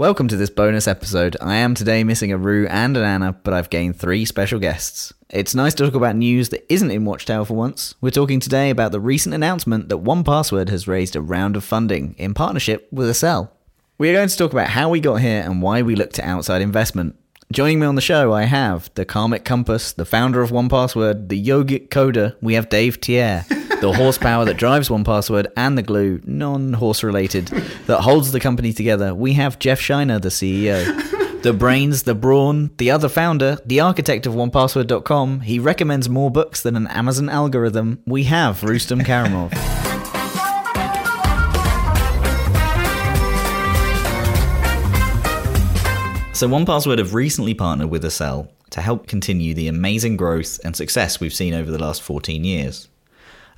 Welcome to this bonus episode. I am today missing a Roo and an Anna, but I've gained three special guests. It's nice to talk about news that isn't in Watchtower for once. We're talking today about the recent announcement that 1Password has raised a round of funding in partnership with Accel. We are going to talk about how we got here and why we looked to outside investment. Joining me on the show, I have the Karmic Compass, the founder of 1Password, the yogic coder. We have Dave Teare, the horsepower that drives 1Password, and the glue, non-horse related, that holds the company together. We have Jeff Shiner, the CEO, the brains, the brawn, the other founder, the architect of 1Password.com. He recommends more books than an Amazon algorithm. We have Roustem Karimov. So, 1Password have recently partnered with Accel to help continue the amazing growth and success we've seen over the last 14 years.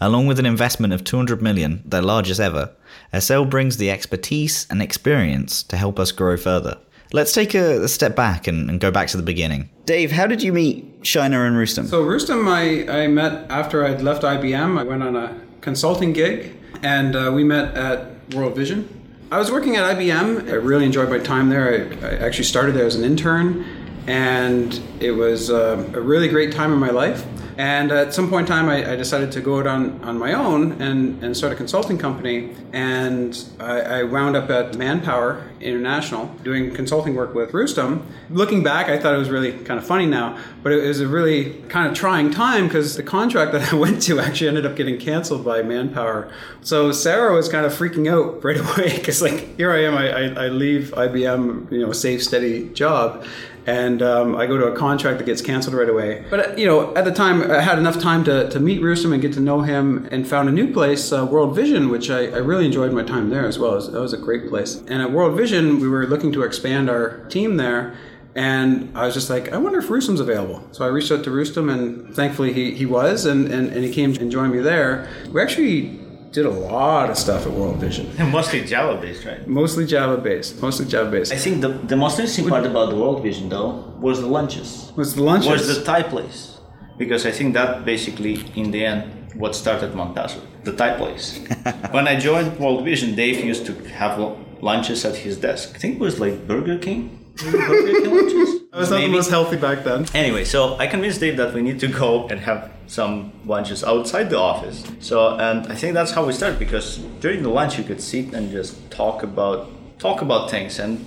Along with an investment of 200 million, their largest ever, Accel brings the expertise and experience to help us grow further. Let's take a, a step back and, and, go back to the beginning. Dave, how did you meet Shiner and Roustem? So Roustem, I, I met after I'd left IBM. I went on a consulting gig, and uh, we met at World Vision I was working at IBM. I really enjoyed my time there. I, I actually started there as an intern, and it was uh, a really great time in my life. And at some point in time, I, I, decided to go out on, on my own and, and start a consulting company. And I, I, wound up at Manpower International doing consulting work with Roustem. Looking back, I thought it was really kind of funny now, but it was a really kind of trying time because the contract that I went to actually ended up getting canceled by Manpower. So Sarah was kind of freaking out right away because, like, here I am, I, I, I leave IBM, you know, a safe, steady job and um, I go to a contract that gets canceled right away. But uh, you know, at the time, I had enough time to, to meet Roustem and get to know him, and found a new place, uh, World Vision, which I, I, really enjoyed my time there as well. Was, that was a great place. And at World Vision, we were looking to expand our team there. And I was just like, I wonder if Roustem's available. So I reached out to Roustem, and thankfully he, he was, and, and, and he came and joined me there. We actually did a lot of stuff at World Vision. And mostly Java based, right? Mostly Java based. Mostly Java based. I think the, the most interesting part about the World Vision though was the lunches. Was the lunches? Was the Thai place. Because I think that basically in the end what started 1Password, the Thai place. when I joined World Vision, Dave used to have lunches at his desk. I think it was like Burger King. Burger King lunches. I was not the most healthy back then. Anyway, so I convinced Dave that we need to go and have some lunches outside the office. So, and I think that's how we started because during the lunch you could sit and just talk about talk about things, and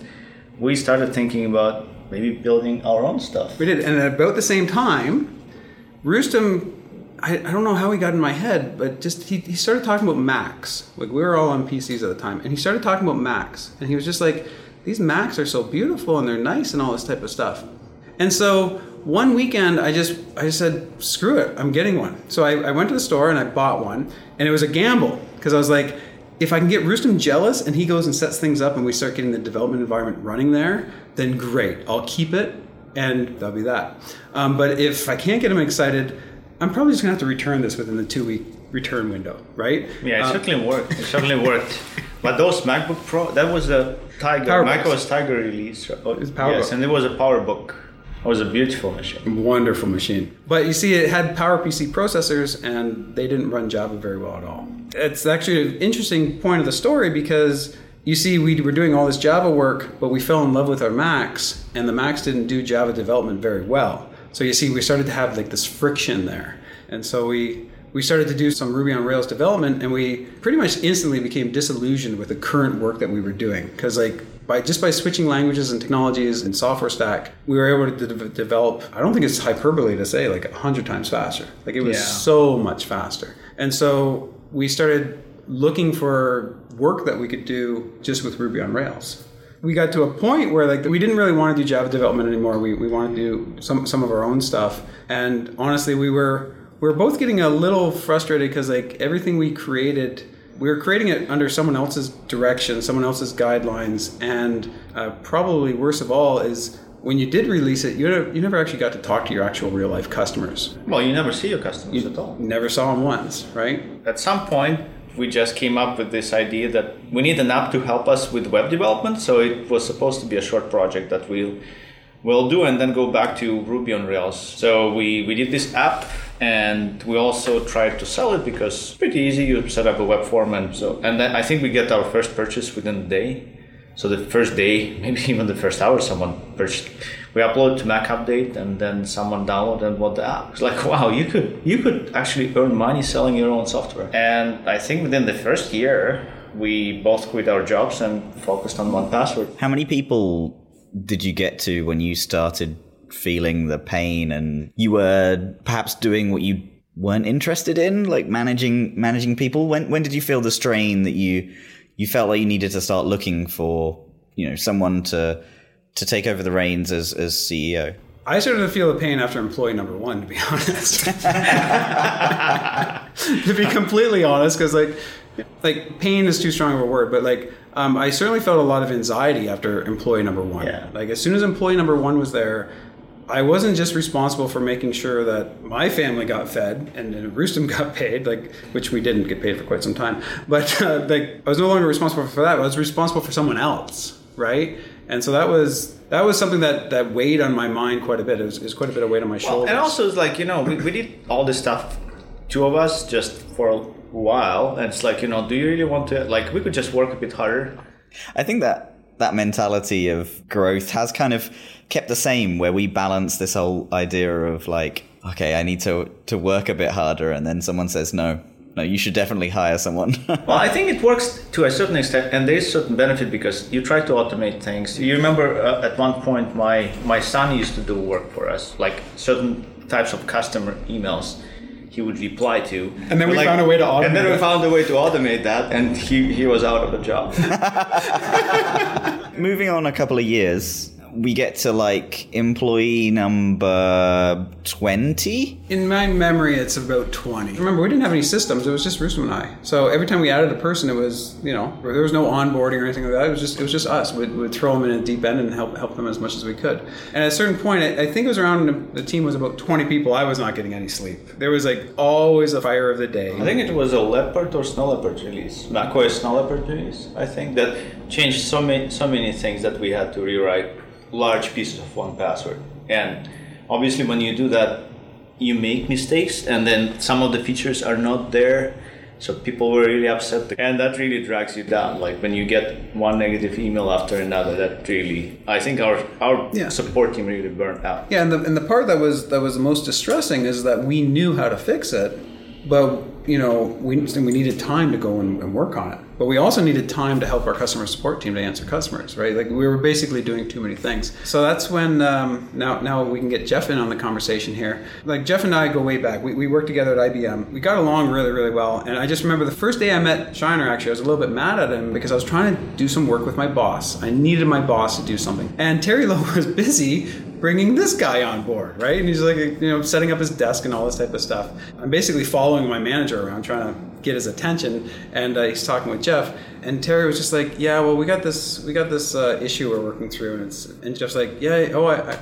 we started thinking about maybe building our own stuff. We did, and at about the same time, Roustem. I, I don't know how he got in my head, but just he, he started talking about Macs. Like we were all on PCs at the time, and he started talking about Macs, and he was just like these Macs are so beautiful and they're nice and all this type of stuff. And so one weekend, I just I just said, screw it, I'm getting one. So I, I went to the store and I bought one, and it was a gamble because I was like, if I can get Roustem jealous and he goes and sets things up and we start getting the development environment running there, then great, I'll keep it and that'll be that. Um, but if I can't get him excited, I'm probably just gonna have to return this within the two week return window, right? Yeah, it um, certainly worked. It certainly worked. But those MacBook Pro, that was a Tiger, PowerBooks. Tiger release. Oh, it was PowerBook. Yes, and it was a PowerBook. It was a beautiful machine. Wonderful machine. But you see, it had PowerPC processors, and they didn't run Java very well at all. It's actually an interesting point of the story because you see, we were doing all this Java work, but we fell in love with our Macs, and the Macs didn't do Java development very well. So you see, we started to have like this friction there, and so we we started to do some Ruby on Rails development, and we pretty much instantly became disillusioned with the current work that we were doing because like by just by switching languages and technologies and software stack, we were able to de- develop. I don't think it's hyperbole to say like a hundred times faster. Like it was yeah. so much faster, and so we started looking for work that we could do just with Ruby on Rails. We got to a point where like we didn't really want to do Java development anymore. We, we wanted to do some some of our own stuff, and honestly, we were we are both getting a little frustrated because like everything we created we were creating it under someone else's direction someone else's guidelines and uh, probably worst of all is when you did release it you never, you never actually got to talk to your actual real life customers. Well you never see your customers you at all. never saw them once right? At some point we just came up with this idea that we need an app to help us with web development so it was supposed to be a short project that we'll we'll do and then go back to ruby on rails. So we we did this app and we also tried to sell it because it's pretty easy you set up a web form and so and then i think we get our first purchase within a day So the first day, maybe even the first hour, someone purchased. We upload to Mac Update, and then someone download and bought the app. It's like, wow, you could you could actually earn money selling your own software. And I think within the first year, we both quit our jobs and focused on one password. How many people did you get to when you started feeling the pain and you were perhaps doing what you weren't interested in, like managing managing people? When when did you feel the strain that you you felt like you needed to start looking for, you know, someone to to take over the reins as as CEO? I started to feel the pain after employee number one, to be honest. to be completely honest, because like, like pain is too strong of a word, but like, um, I certainly felt a lot of anxiety after employee number one. Yeah. Like as soon as employee number one was there, I wasn't just responsible for making sure that my family got fed and, and Roustem got paid, like which we didn't get paid for quite some time. But uh, like I was no longer responsible for that. I was responsible for someone else, right? And so that was that was something that that weighed on my mind quite a bit. It was, it was quite a bit of weight on my shoulders. And also, it's like you know, we, we did all this stuff, two of us, just for a while, and it's like you know, do you really want to? Like, we could just work a bit harder. I think that that mentality of growth has kind of kept the same where we balance this whole idea of like okay i need to to work a bit harder and then someone says no no you should definitely hire someone Well, I think it works to a certain extent, and there's certain benefit because you try to automate things. You remember uh, at one point, my my son used to do work for us, like certain types of customer emails. He would reply to, And then we Like- found a way to And then automate we found a way to automate that, and he, he was out of a job. moving on a couple of years we get to like employee number 20 In my memory, it's about 20. Remember, we didn't have any systems. It was just Roustem and I. So every time we added a person, it was, you know, there was no onboarding or anything like that. It was just, it was just us. We'd, we'd throw them in a deep end and help, help them as much as we could. And at a certain point, I, I think it was around, the team was about 20 people. I was not getting any sleep. There was like always a fire of the day. I think it was a leopard or snow leopard release, macOS snow leopard release. I think that changed so many so many things that we had to rewrite large pieces of one password. And obviously, when you do that, you make mistakes, and then some of the features are not there. So people were really upset, and that really drags you down. Like when you get one negative email after another, that really, I think our our Yeah. support team really burned out. Yeah, and the, and the part that was that was the most distressing is that we knew how to fix it, but you know we we needed time to go and, and work on it. But we also needed time to help our customer support team to answer customers, right? Like we were basically doing too many things. So that's when um, now now we can get Jeff in on the conversation here. Like Jeff and I go way back. We, we worked together at IBM. We got along really really well. And I just remember the first day I met Shiner. Actually, I was a little bit mad at him because I was trying to do some work with my boss. I needed my boss to do something, and Terry Lowe was busy bringing this guy on board, right? And he's like, you know, setting up his desk and all this type of stuff. I'm basically following my manager around, trying to get his attention, and uh, he's talking with Jeff. And Terry was just like, "Yeah, well, we got this, we got this uh, issue we're working through," and it's, and Jeff's like, "Yeah, oh, I." I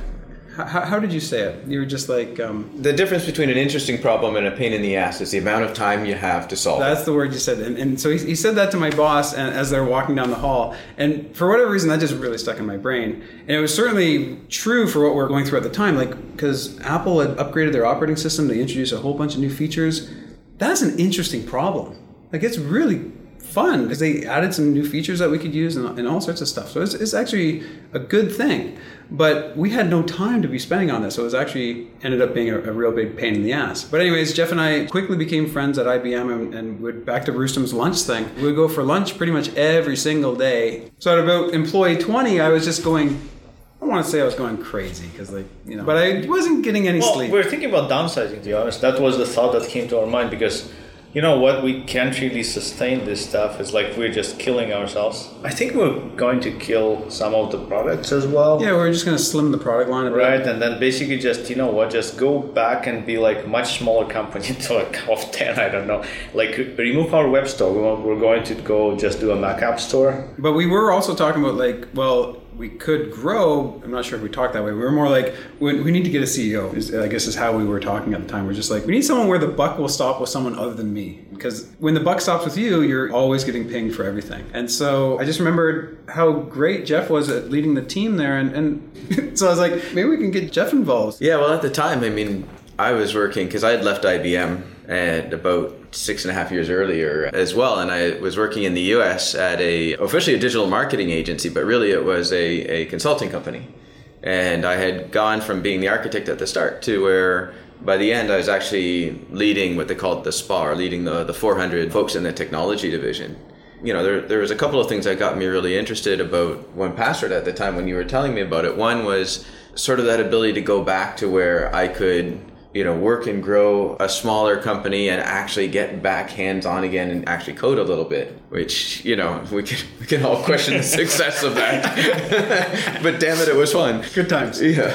how, how did you say it? You were just like, um, The difference between an interesting problem and a pain in the ass is the amount of time you have to solve it. That's the word you said. And, and so he, he said that to my boss and, as they're walking down the hall. And for whatever reason, that just really stuck in my brain. And it was certainly true for what we are going through at the time. Like, because Apple had upgraded their operating system, they introduced a whole bunch of new features. That's an interesting problem. Like, it's really fun because they added some new features that we could use and, and all sorts of stuff. So it's, it's actually a good thing. But we had no time to be spending on this. So it was actually ended up being a, a real big pain in the ass. But anyways, Jeff and I quickly became friends at IBM and, and would back to Roustem's lunch thing. We would go for lunch pretty much every single day. So at about employee 20, I was just going, I don't want to say I was going crazy because like, you know, but I wasn't getting any Well, sleep. we're thinking about downsizing, to be honest. That was the thought that came to our mind because, you know what, we can't really sustain this stuff. It's like we're just killing ourselves. I think we're going to kill some of the products as well. yeah, we we're just going to slim the product line a bit. Right, and then basically just you know what, just go back and be like much smaller company to like of ten, I don't know. Like remove our web store. We're going to go just do a Mac App Store. But we were also talking about like, well, we could grow. I'm not sure if we talked that way. We were more like, we, we need to get a CEO. Is, I guess is how we were talking at the time. We're just like, we need someone where the buck will stop with someone other than me. Because when the buck stops with you, you're always getting pinged for everything. And so I just remembered how great Jeff was at leading the team there. And, and so I was like, maybe we can get Jeff involved. Yeah, well, at the time, I mean, I was working because I had left IBM at about six and a half years earlier as well. And I was working in the US at a officially a digital marketing agency, but really it was a, a consulting company. And I had gone from being the architect at the start to where by the end I was actually leading what they called the SPA, or leading the, the 400 folks in the technology division. You know, there, there was a couple of things that got me really interested about One Password at the time when you were telling me about it. One was sort of that ability to go back to where I could you know work and grow a smaller company and actually get back hands on again and actually code a little bit which you know we can we can all question the success of that but damn it it was fun Good times. yeah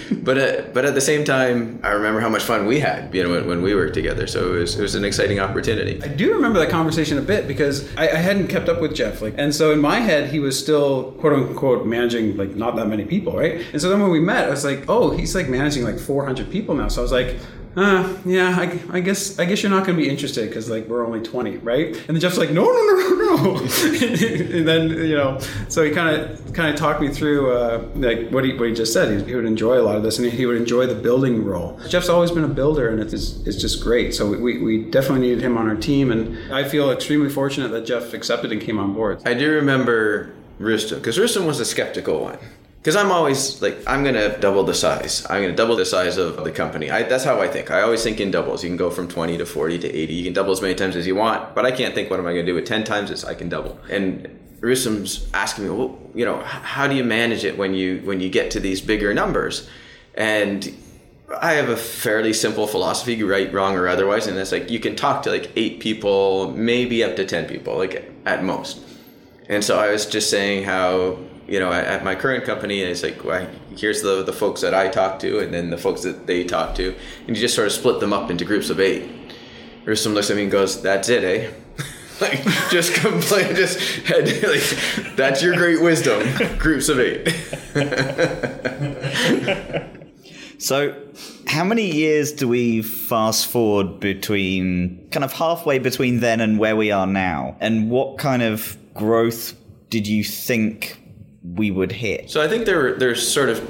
but uh, but at the same time I remember how much fun we had you know when, when we worked together so it was it was an exciting opportunity I do remember that conversation a bit because I, I hadn't kept up with Jeff, like, and so in my head he was still quote unquote managing like not that many people, right? And so then when we met, I was like, oh, he's like managing like 400 people now. So I was like, uh, yeah, I, I guess I guess you're not going to be interested because like we're only 20, right? And then Jeff's like, no, no, no, no, no. and then you know, so he kind of kind of talked me through uh, like what he what he just said. He, he would enjoy a lot of this, and he would enjoy the building role. Jeff's always been a builder, and it's it's just great. So we, we definitely needed him on our team, and I feel extremely fortunate that Jeff accepted and came on board. I do remember Roustem because Roustem was a skeptical one. Because I'm always like, I'm gonna double the size. I'm gonna double the size of the company. I, that's how I think. I always think in doubles. You can go from 20 to 40 to 80. You can double as many times as you want. But I can't think, what am I gonna do with 10 times as I can double? And Roustem's asking me, well, you know, how do you manage it when you when you get to these bigger numbers? And I have a fairly simple philosophy, right, wrong, or otherwise, and it's like you can talk to like eight people, maybe up to ten people, like at most. And so I was just saying how you know at, my current company, it's like well, here's the the folks that I talk to, and then the folks that they talk to, and you just sort of split them up into groups of eight. Roustem looks at me and goes, "That's it, eh?" like just complain, just had, like that's your great wisdom. groups of eight. So, how many years do we fast forward between kind of halfway between then and where we are now? And what kind of growth did you think we would hit? So I think there there's sort of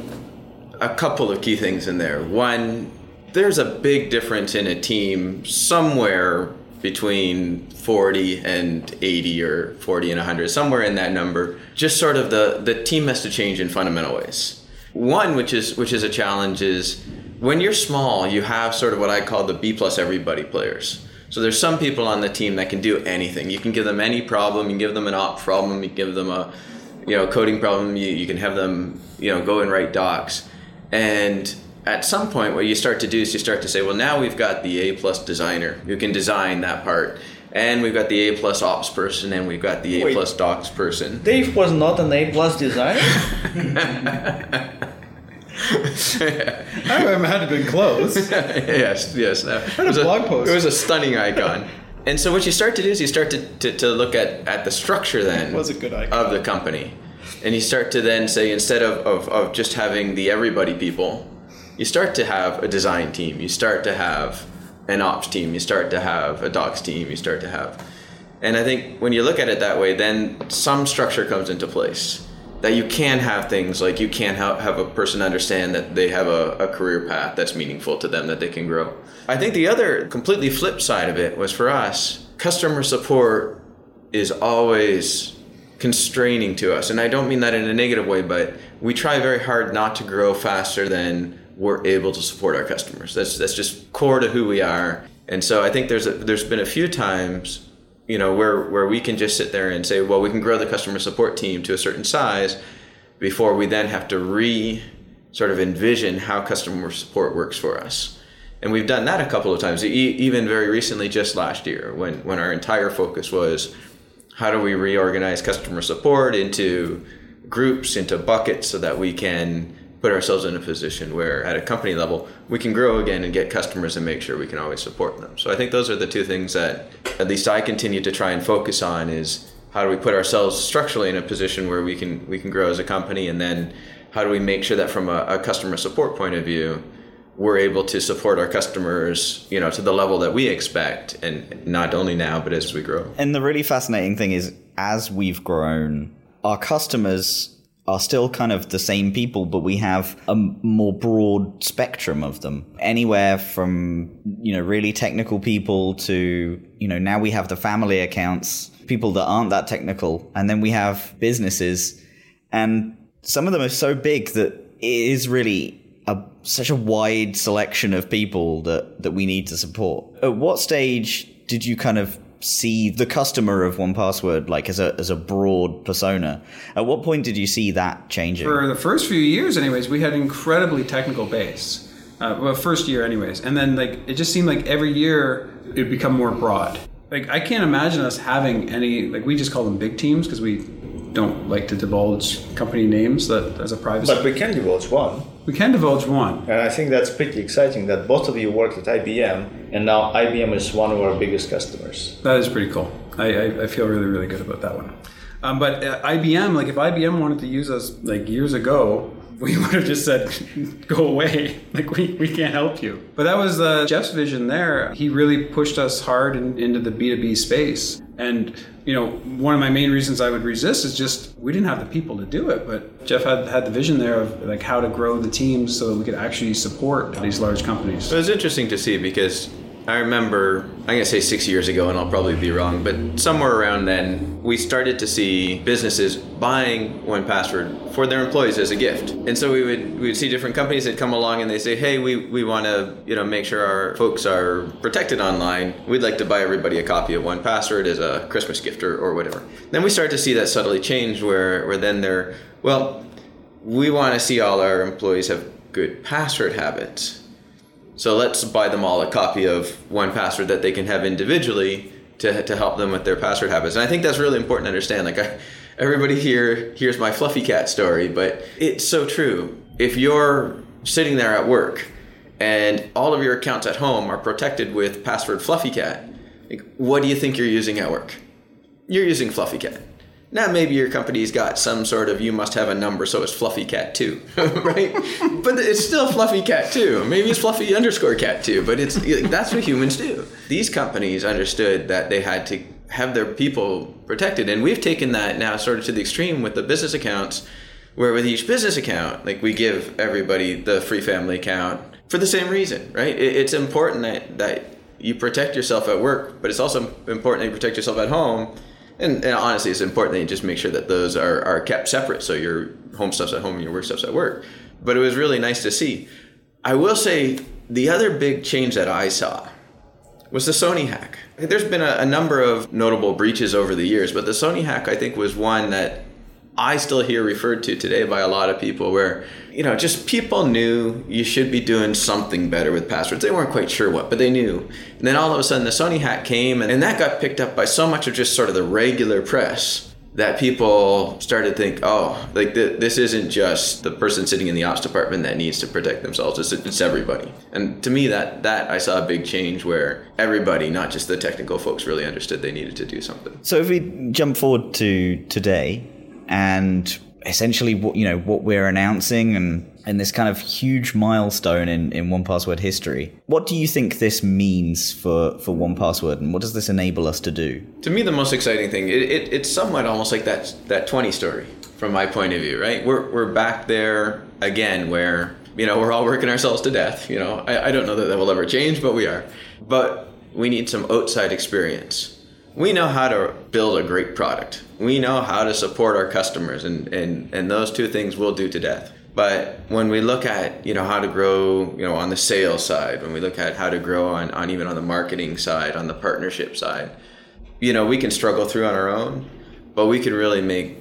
a couple of key things in there. One, there's a big difference in a team somewhere between 40 and 80 or 40 and 100, somewhere in that number. Just sort of the the team has to change in fundamental ways. One, which is which is a challenge, is when you're small, you have sort of what I call the B plus everybody players. So there's some people on the team that can do anything. You can give them any problem. You can give them an op problem. You can give them a, you know, coding problem. You, you can have them, you know, go and write docs. And at some point, what you start to do is you start to say, well, now we've got the A plus designer who can design that part, and we've got the A plus ops person, and we've got the A Wait. plus docs person. Dave was not an A plus designer. I had to been close. yes, yes. no. It a was blog post. It was a stunning icon. And so what you start to do is you start to, to, to look at, at the structure then was a good of the company. And you start to then say instead of, of, of just having the everybody people, you start to have a design team. You start to have an ops team. You start to have a docs team. You start to have and I think when you look at it that way, then some structure comes into place. That you can have things like you can have, have a person understand that they have a, a career path that's meaningful to them, that they can grow. I think the other completely flip side of it was for us, customer support is always constraining to us. And I don't mean that in a negative way, but we try very hard not to grow faster than we're able to support our customers. That's that's just core to who we are. And so I think there's a, there's been a few times you know where where we can just sit there and say well we can grow the customer support team to a certain size before we then have to re sort of envision how customer support works for us. And we've done that a couple of times e- even very recently just last year when when our entire focus was how do we reorganize customer support into groups into buckets so that we can put ourselves in a position where at a company level we can grow again and get customers and make sure we can always support them. So i think those are the two things that at least i continue to try and focus on is how do we put ourselves structurally in a position where we can we can grow as a company and then how do we make sure that from a, a customer support point of view we're able to support our customers you know to the level that we expect and not only now but as we grow. And the really fascinating thing is, as we've grown, our customers are still kind of the same people, but we have a more broad spectrum of them. anywhere from you know really technical people to you know now we have the family accounts, people that aren't that technical, and then we have businesses, and some of them are so big that it is really a, such a wide selection of people that that we need to support. At what stage did you kind of see the customer of one password like as a as a broad persona at what point did you see that changing For the first few years, anyways, we had incredibly technical base. Uh, well, first year, anyways, and then like it just seemed like every year it'd become more broad. Like I can't imagine us having any like we just call them big teams because we don't like to divulge company names that as a privacy. But we can divulge one. We can divulge one. And I think that's pretty exciting that both of you worked at IBM, and now IBM is one of our biggest customers. That is pretty cool. I, I, I feel really, really good about that one. Um, but uh, IBM, like if IBM wanted to use us like years ago, we would have just said, "Go away! Like we, we can't help you." But that was uh, Jeff's vision. There, he really pushed us hard in, into the B two B space. And you know, one of my main reasons I would resist is just we didn't have the people to do it. But Jeff had had the vision there of like how to grow the teams so that we could actually support these large companies. It was interesting to see because I remember, I'm going to say six years ago, and I'll probably be wrong, but somewhere around then, we started to see businesses buying One Password for their employees as a gift. And so we would we would see different companies that come along and they say, hey, we, we want to you know make sure our folks are protected online. We'd like to buy everybody a copy of One Password as a Christmas gift or, or whatever. Then we start to see that subtly change where, where then they're, well, we want to see all our employees have good password habits. So let's buy them all a copy of one password that they can have individually to, to help them with their password habits. And I think that's really important to understand. Like I, everybody here hears my fluffy cat story, but it's so true. If you're sitting there at work and all of your accounts at home are protected with password fluffy cat, like, what do you think you're using at work? You're using fluffy cat. Now maybe your company's got some sort of you must have a number, so it's Fluffy Cat too, right? but it's still Fluffy Cat too. Maybe it's Fluffy underscore Cat too. But it's that's what humans do. These companies understood that they had to have their people protected, and we've taken that now sort of to the extreme with the business accounts, where with each business account, like we give everybody the free family account for the same reason, right? It's important that that you protect yourself at work, but it's also important that you protect yourself at home and, and, honestly, it's important that you just make sure that those are, are kept separate. So your home stuff's at home and your work stuff's at work. But it was really nice to see. I will say the other big change that I saw was the Sony hack. There's been a, a number of notable breaches over the years, but the Sony hack I think was one that I still hear referred to today by a lot of people where, you know, just people knew you should be doing something better with passwords. They weren't quite sure what, but they knew. And then all of a sudden the Sony hack came and, and that got picked up by so much of just sort of the regular press that people started to think, oh, like th- this isn't just the person sitting in the ops department that needs to protect themselves. It's, it's everybody. And to me, that that I saw a big change where everybody, not just the technical folks, really understood they needed to do something. So if we jump forward to today, and essentially what you know what we're announcing and and this kind of huge milestone in, in one password history. What do you think this means for for one password and what does this enable us to do? To me the most exciting thing it, it, it's somewhat almost like that that 20 story from my point of view right? We're, we're back there again where you know we're all working ourselves to death you know? I, I don't know that that will ever change but we are. But we need some outside experience we know how to build a great product. We know how to support our customers, and, and, and those two things we'll do to death. But when we look at you know how to grow you know on the sales side, when we look at how to grow on, on even on the marketing side, on the partnership side, you know we can struggle through on our own, but we could really make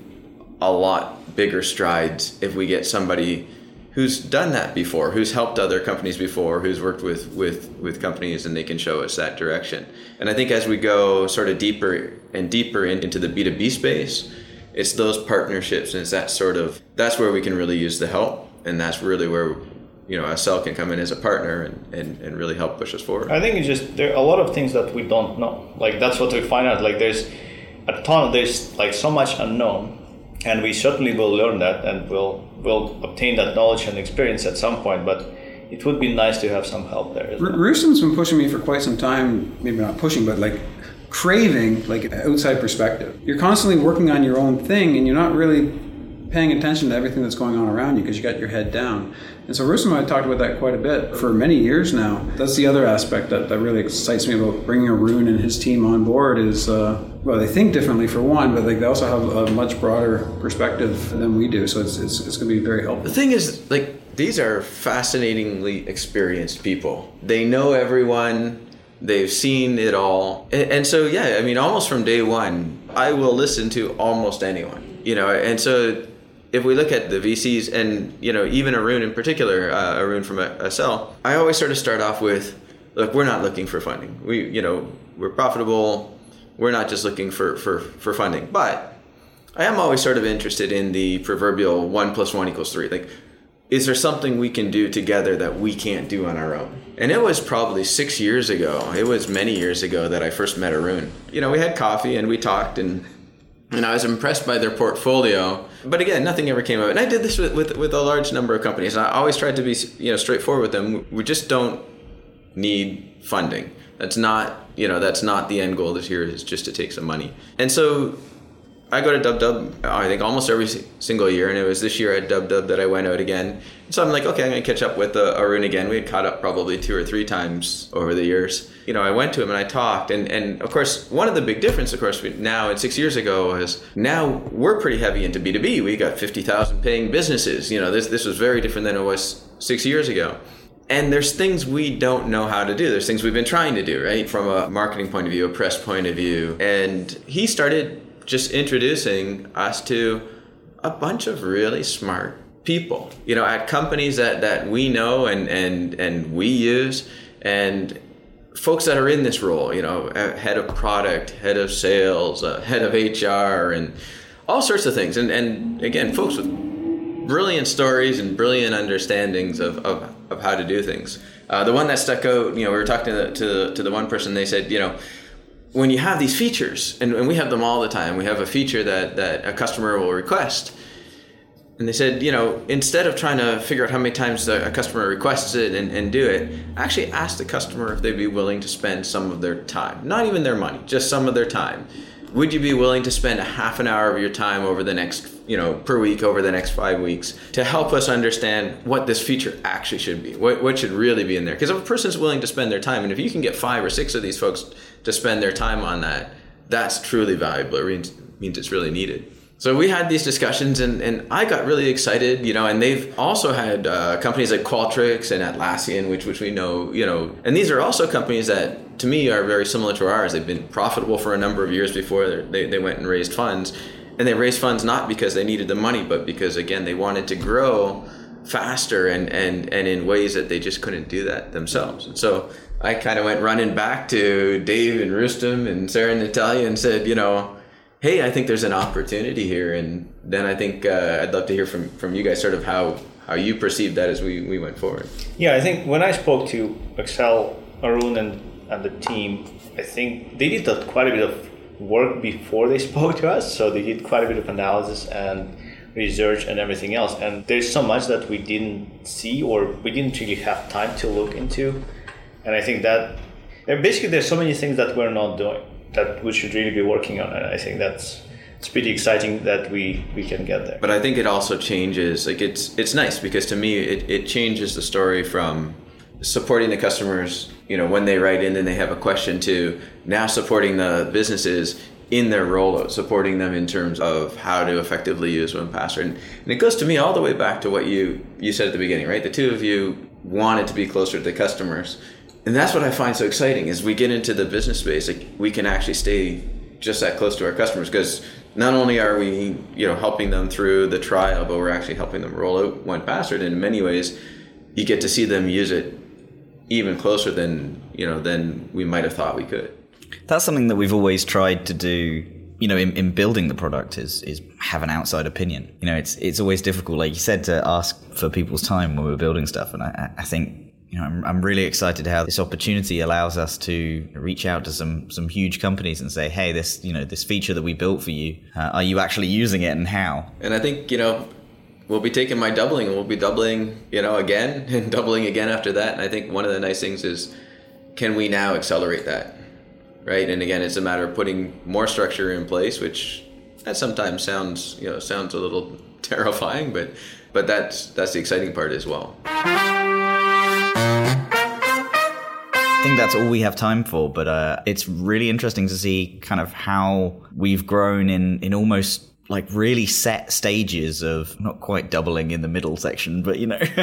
a lot bigger strides if we get somebody who's done that before, who's helped other companies before, who's worked with with with companies, and they can show us that direction. And I think as we go sort of deeper and deeper in, into the B two B space, it's those partnerships, and it's that sort of that's where we can really use the help, and that's really where you know Accel can come in as a partner and, and, and really help push us forward. I think it's just there are a lot of things that we don't know. Like that's what we find out. Like there's a ton. There's like so much unknown and we certainly will learn that and we'll will obtain that knowledge and experience at some point but it would be nice to have some help there R- Roustem's been pushing me for quite some time maybe not pushing but like craving like outside perspective. You're constantly working on your own thing and you're not really paying attention to everything that's going on around you because you got your head down. And so Roustem and I talked about that quite a bit for many years now. That's the other aspect that, that really excites me about bringing Arun and his team on board is, uh, well, they think differently for one, but they also have a much broader perspective than we do. So it's, it's, it's going to be very helpful. The thing is, like, these are fascinatingly experienced people. They know everyone, they've seen it all. And, and so, yeah, I mean, almost from day one, I will listen to almost anyone, you know, and so if we look at the VCs and you know even Arun in particular, uh, Arun from Accel, I always sort of start off with, look, we're not looking for funding. We you know we're profitable. We're not just looking for for for funding, but I am always sort of interested in the proverbial one plus one equals three. Like, is there something we can do together that we can't do on our own? And it was probably six years ago. It was many years ago that I first met Arun. You know, we had coffee and we talked and and I was impressed by their portfolio. But again, nothing ever came of it. And I did this with, with, with a large number of companies. I always tried to be you know straightforward with them. We just don't need funding. That's not you know that's not the end goal this year is just to take some money. And so I go to Dub Dub, I think almost every single year, and it was this year at Dub Dub that I went out again. So I'm like, okay, I'm gonna catch up with uh, Arun again. We had caught up probably two or three times over the years. You know, I went to him and I talked, and and of course, one of the big difference, of course, now and six years ago is now we're pretty heavy into B2B. We got fifty thousand paying businesses. You know, this this was very different than it was six years ago. And there's things we don't know how to do. There's things we've been trying to do, right? From a marketing point of view, a press point of view. And he started just introducing us to a bunch of really smart people you know at companies that that we know and and and we use and folks that are in this role you know head of product head of sales uh, head of hr and all sorts of things. And and again folks with brilliant stories and brilliant understandings of, of, of how to do things. Uh, the one that stuck out you know we were talking to the, to, to the one person they said you know when you have these features, and, and we have them all the time, we have a feature that, that a customer will request. And they said, you know, instead of trying to figure out how many times a customer requests it and, and do it, actually ask the customer if they'd be willing to spend some of their time. Not even their money, just some of their time. Would you be willing to spend a half an hour of your time over the next, you know, per week over the next five weeks to help us understand what this feature actually should be? What, what should really be in there? Because if a person's willing to spend their time, and if you can get five or six of these folks to spend their time on that, that's truly valuable. It means, means it's really needed. So we had these discussions, and, and I got really excited, you know. And they've also had uh, companies like Qualtrics and Atlassian, which which we know, you know. And these are also companies that, to me, are very similar to ours. They've been profitable for a number of years before they they went and raised funds, and they raised funds not because they needed the money, but because again they wanted to grow faster and and and in ways that they just couldn't do that themselves. And so I kind of went running back to Dave and Roustem and Sarah and Natalia and said, you know, hey, I think there's an opportunity here. And then I think uh, I'd love to hear from, from you guys sort of how, how you perceived that as we, we went forward. Yeah, I think when I spoke to Accel, Arun, and, and the team, I think they did quite a bit of work before they spoke to us. So they did quite a bit of analysis and research and everything else. And there's so much that we didn't see or we didn't really have time to look into and I think that basically there's so many things that we're not doing that we should really be working on, and I think that's it's pretty exciting that we we can get there. But I think it also changes. Like it's it's nice because to me it, it changes the story from supporting the customers, you know, when they write in and they have a question to now supporting the businesses in their rollout, supporting them in terms of how to effectively use OnePassword. And, and it goes to me all the way back to what you you said at the beginning, right? The two of you wanted to be closer to the customers and that's what I find so exciting is we get into the business space, like we can actually stay just that close to our customers because not only are we, you know, helping them through the trial, but we're actually helping them roll out OnePassword. And in many ways, you get to see them use it even closer than you know than we might have thought we could. That's something that we've always tried to do. You know, in, in building the product is is have an outside opinion. You know, it's it's always difficult, like you said, to ask for people's time when we're building stuff. And I, I think you know, I'm, I'm really excited how this opportunity allows us to reach out to some some huge companies and say, hey, this you know this feature that we built for you, uh, are you actually using it and how? And I think you know we'll be taking my doubling and we'll be doubling you know again and doubling again after that. And I think one of the nice things is can we now accelerate that, right? And again, it's a matter of putting more structure in place, which that sometimes sounds you know sounds a little terrifying, but but that's that's the exciting part as well. I think that's all we have time for, but uh, it's really interesting to see kind of how we've grown in, in almost like really set stages of not quite doubling in the middle section, but you know,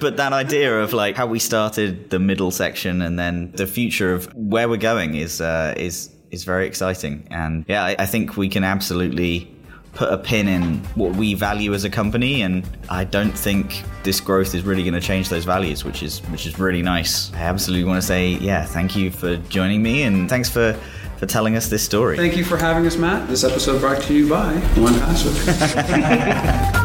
but that idea of like how we started the middle section and then the future of where we're going is uh, is is very exciting. And yeah, I, I think we can absolutely put a pin in what we value as a company and I don't think this growth is really going to change those values which is which is really nice. I absolutely want to say yeah, thank you for joining me and thanks for for telling us this story. Thank you for having us, Matt. This episode brought to you by One Password.